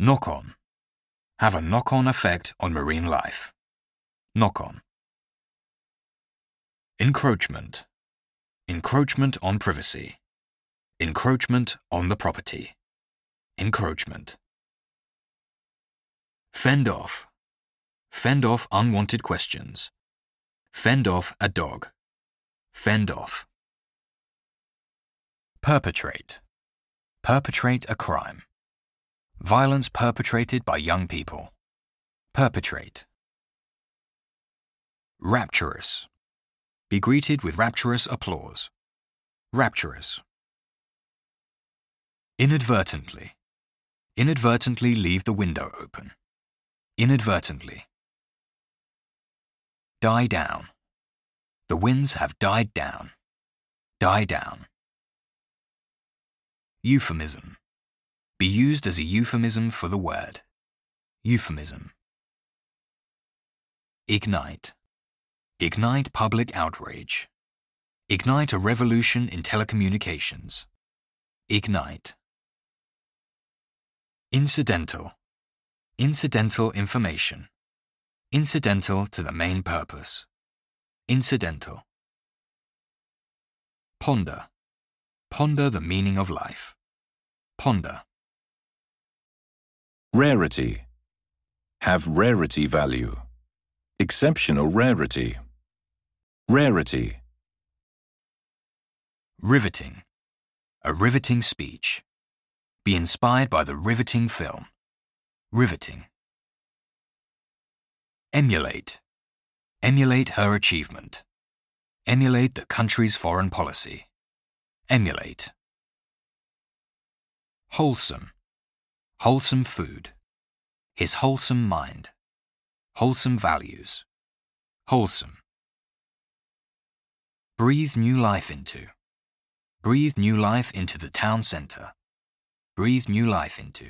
Knock on. Have a knock on effect on marine life. Knock on. Encroachment. Encroachment on privacy. Encroachment on the property. Encroachment. Fend off. Fend off unwanted questions. Fend off a dog. Fend off. Perpetrate. Perpetrate a crime. Violence perpetrated by young people. Perpetrate. Rapturous. Be greeted with rapturous applause. Rapturous. Inadvertently. Inadvertently leave the window open. Inadvertently. Die down. The winds have died down. Die down. Euphemism. Be used as a euphemism for the word. Euphemism. Ignite. Ignite public outrage. Ignite a revolution in telecommunications. Ignite. Incidental. Incidental information. Incidental to the main purpose. Incidental. Ponder. Ponder the meaning of life. Ponder. Rarity. Have rarity value. Exceptional rarity. Rarity. Riveting. A riveting speech. Be inspired by the riveting film. Riveting. Emulate. Emulate her achievement. Emulate the country's foreign policy. Emulate. Wholesome. Wholesome food. His wholesome mind. Wholesome values. Wholesome. Breathe new life into. Breathe new life into the town centre. Breathe new life into.